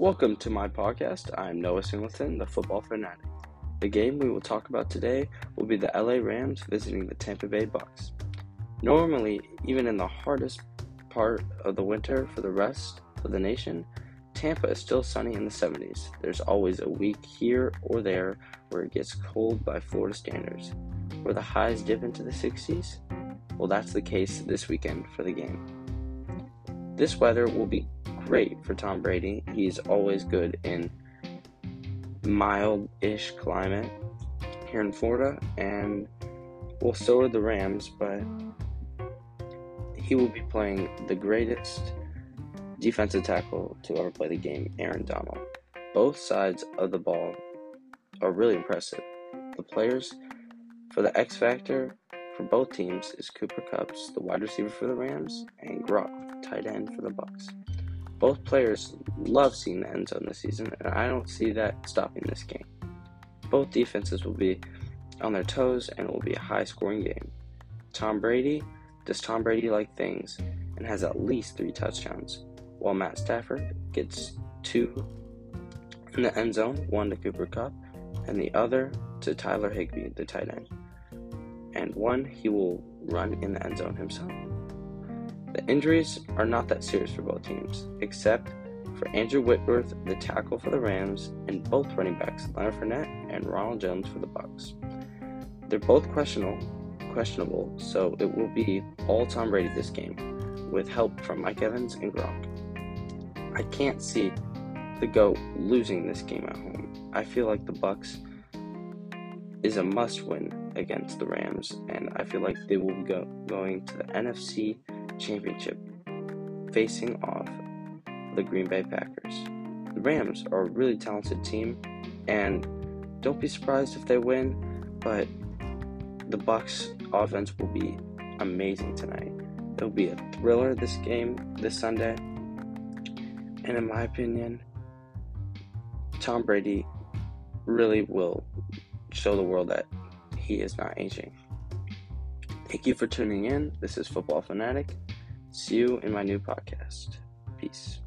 Welcome to my podcast. I'm Noah Singleton, the football fanatic. The game we will talk about today will be the LA Rams visiting the Tampa Bay Bucs. Normally, even in the hardest part of the winter for the rest of the nation, Tampa is still sunny in the 70s. There's always a week here or there where it gets cold by Florida standards, where the highs dip into the 60s. Well, that's the case this weekend for the game. This weather will be great for Tom Brady. He's always good in mild-ish climate here in Florida, and well, so are the Rams, but he will be playing the greatest defensive tackle to ever play the game, Aaron Donald. Both sides of the ball are really impressive. The players for the X Factor for both teams is Cooper Kupps, the wide receiver for the Rams, and Gronk, tight end for the Bucs. Both players love seeing the end zone this season, and I don't see that stopping this game. Both defenses will be on their toes, and it will be a high scoring game. Tom Brady does Tom Brady like things and has at least three touchdowns, while Matt Stafford gets two in the end zone, one to Cooper Kupp, and the other to Tyler Higbee, the tight end. And one he will run in the end zone himself. The injuries are not that serious for both teams, except for Andrew Whitworth, the tackle for the Rams, and both running backs, Leonard Fournette and Ronald Jones for the Bucs. They're both questionable, questionable, so it will be all Tom Brady this game, with help from Mike Evans and Gronk. I can't see the GOAT losing this game at home. I feel like the Bucs is a must-win against the Rams, and I feel like they will be go, going to the NFC championship facing off the Green Bay Packers. The Rams are a really talented team and don't be surprised if they win, but the Bucs offense will be amazing tonight. It'll be a thriller this game this Sunday. And in my opinion, Tom Brady really will show the world that he is not aging. Thank you for tuning in. This is Football Fanatic. See you in my new podcast. Peace.